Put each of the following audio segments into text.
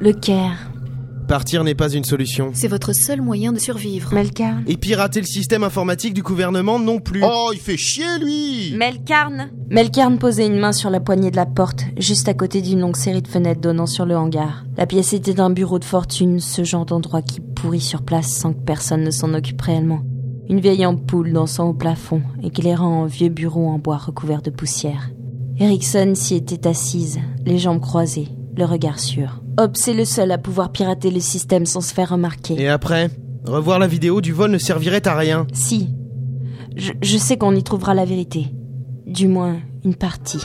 Le Caire. Partir n'est pas une solution. C'est votre seul moyen de survivre. Melkarn. Et pirater le système informatique du gouvernement non plus. Oh, il fait chier, lui Melkarn Melkarn posait une main sur la poignée de la porte, juste à côté d'une longue série de fenêtres donnant sur le hangar. La pièce était un bureau de fortune, ce genre d'endroit qui pourrit sur place sans que personne ne s'en occupe réellement. Une vieille ampoule dansant au plafond, éclairant un vieux bureau en bois recouvert de poussière. Erickson s'y était assise, les jambes croisées, le regard sûr. Hobbs est le seul à pouvoir pirater le système sans se faire remarquer. Et après Revoir la vidéo du vol ne servirait à rien. Si. Je, je sais qu'on y trouvera la vérité. Du moins, une partie.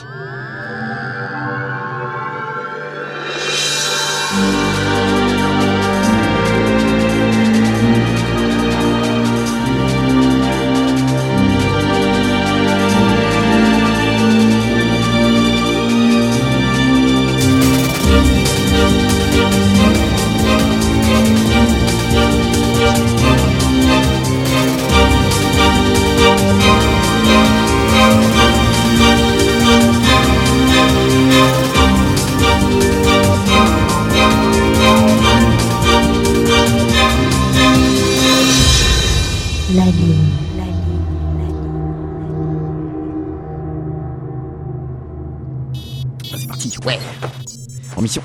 Ouais. En mission.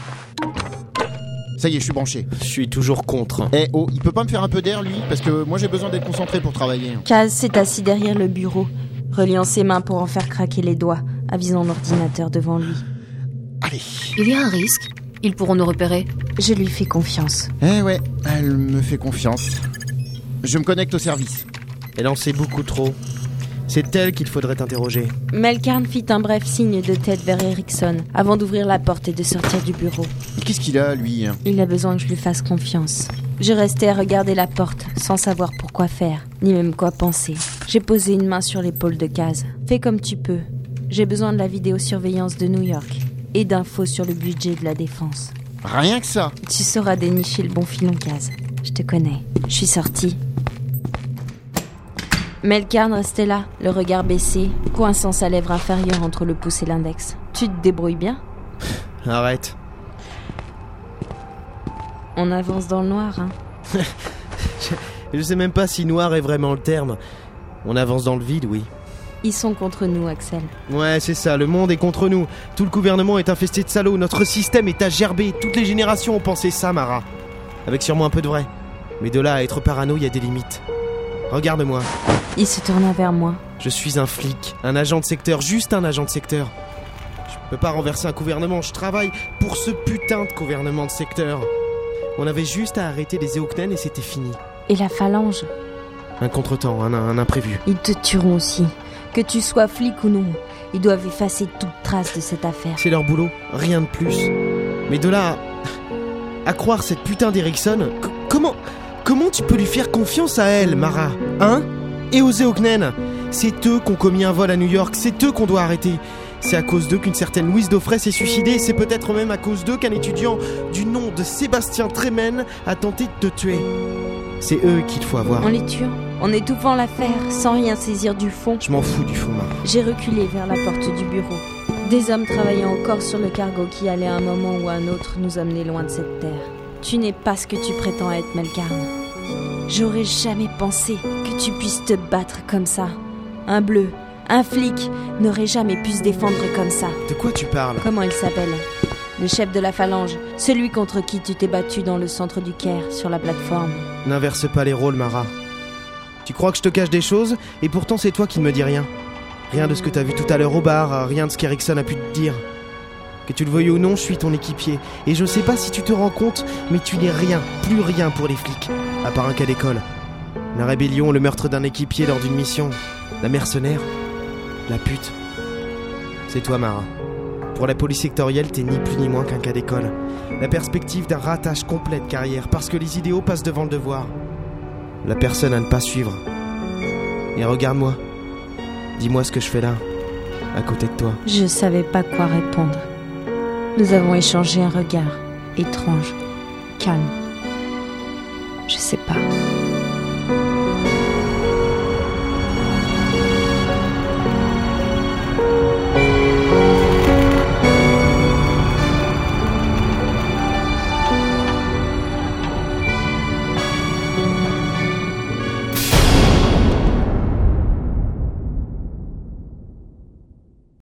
Ça y est, je suis branché. Je suis toujours contre. Eh oh, il peut pas me faire un peu d'air, lui? Parce que moi j'ai besoin d'être concentré pour travailler. Kaz s'est assis derrière le bureau, reliant ses mains pour en faire craquer les doigts, avisant l'ordinateur devant lui. Allez. Il y a un risque. Ils pourront nous repérer. Je lui fais confiance. Eh ouais, elle me fait confiance. Je me connecte au service. Elle en sait beaucoup trop. C'est elle qu'il faudrait interroger. Melkarn fit un bref signe de tête vers Erickson avant d'ouvrir la porte et de sortir du bureau. Mais Qu'est-ce qu'il a, lui Il a besoin que je lui fasse confiance. Je restais à regarder la porte, sans savoir pourquoi faire, ni même quoi penser. J'ai posé une main sur l'épaule de Kaz. Fais comme tu peux. J'ai besoin de la vidéosurveillance de New York et d'infos sur le budget de la défense. Rien que ça. Tu sauras dénicher le bon filon, Kaz. Je te connais. Je suis sortie. Melkarn restait là, le regard baissé, coinçant sa lèvre inférieure entre le pouce et l'index. Tu te débrouilles bien Arrête. On avance dans le noir, hein Je sais même pas si noir est vraiment le terme. On avance dans le vide, oui. Ils sont contre nous, Axel. Ouais, c'est ça, le monde est contre nous. Tout le gouvernement est infesté de salauds, notre système est à gerber. Toutes les générations ont pensé ça, Mara. Avec sûrement un peu de vrai. Mais de là à être parano, il y a des limites. Regarde-moi, Il se tourna vers moi. je suis un flic, un agent de secteur, juste un agent de secteur. Je peux pas renverser un gouvernement, je travaille pour ce putain de gouvernement de secteur. On avait juste à arrêter les Eoknen et c'était fini. Et la phalange Un contretemps, un, un imprévu. Ils te tueront aussi. Que tu sois flic ou non, ils doivent effacer toute trace de cette affaire. C'est leur boulot, rien de plus. Mais de là à, à croire cette putain d'Erickson, comment comment tu peux lui faire confiance à elle, Mara Hein? Et aux Eoknen? C'est eux qui ont commis un vol à New York, c'est eux qu'on doit arrêter. C'est à cause d'eux qu'une certaine Louise Daufray s'est suicidée, c'est peut-être même à cause d'eux qu'un étudiant du nom de Sébastien Tremen a tenté de te tuer. C'est eux qu'il faut avoir. En les tuant, en étouffant l'affaire, sans rien saisir du fond, Je m'en fous du fond, Mara. j'ai reculé vers la porte du bureau. Des hommes travaillaient encore sur le cargo qui allait à un moment ou à un autre nous amener loin de cette terre. Tu n'es pas ce que tu prétends être, Melkarn. J'aurais jamais pensé que tu puisses te battre comme ça. Un bleu, un flic, n'aurait jamais pu se défendre comme ça. De quoi tu parles? Comment il s'appelle? Le chef de la phalange, celui contre qui tu t'es battu dans le centre du Caire, sur la plateforme. N'inverse pas les rôles, Mara. Tu crois que je te cache des choses, et pourtant c'est toi qui ne me dis rien. Rien de ce que t'as vu tout à l'heure au bar, rien de ce qu'Erickson a pu te dire. Que tu le veuilles ou non, je suis ton équipier. Et je sais pas si tu te rends compte, mais tu n'es rien, plus rien pour les flics, à part un cas d'école. La rébellion, le meurtre d'un équipier lors d'une mission, la mercenaire, la pute. C'est toi, Mara. Pour la police sectorielle, t'es ni plus ni moins qu'un cas d'école. La perspective d'un ratage complet de carrière, parce que les idéaux passent devant le devoir. La personne à ne pas suivre. Et regarde-moi. Dis-moi ce que je fais là, à côté de toi. Je savais pas quoi répondre. Nous avons échangé un regard étrange, calme. Je sais pas.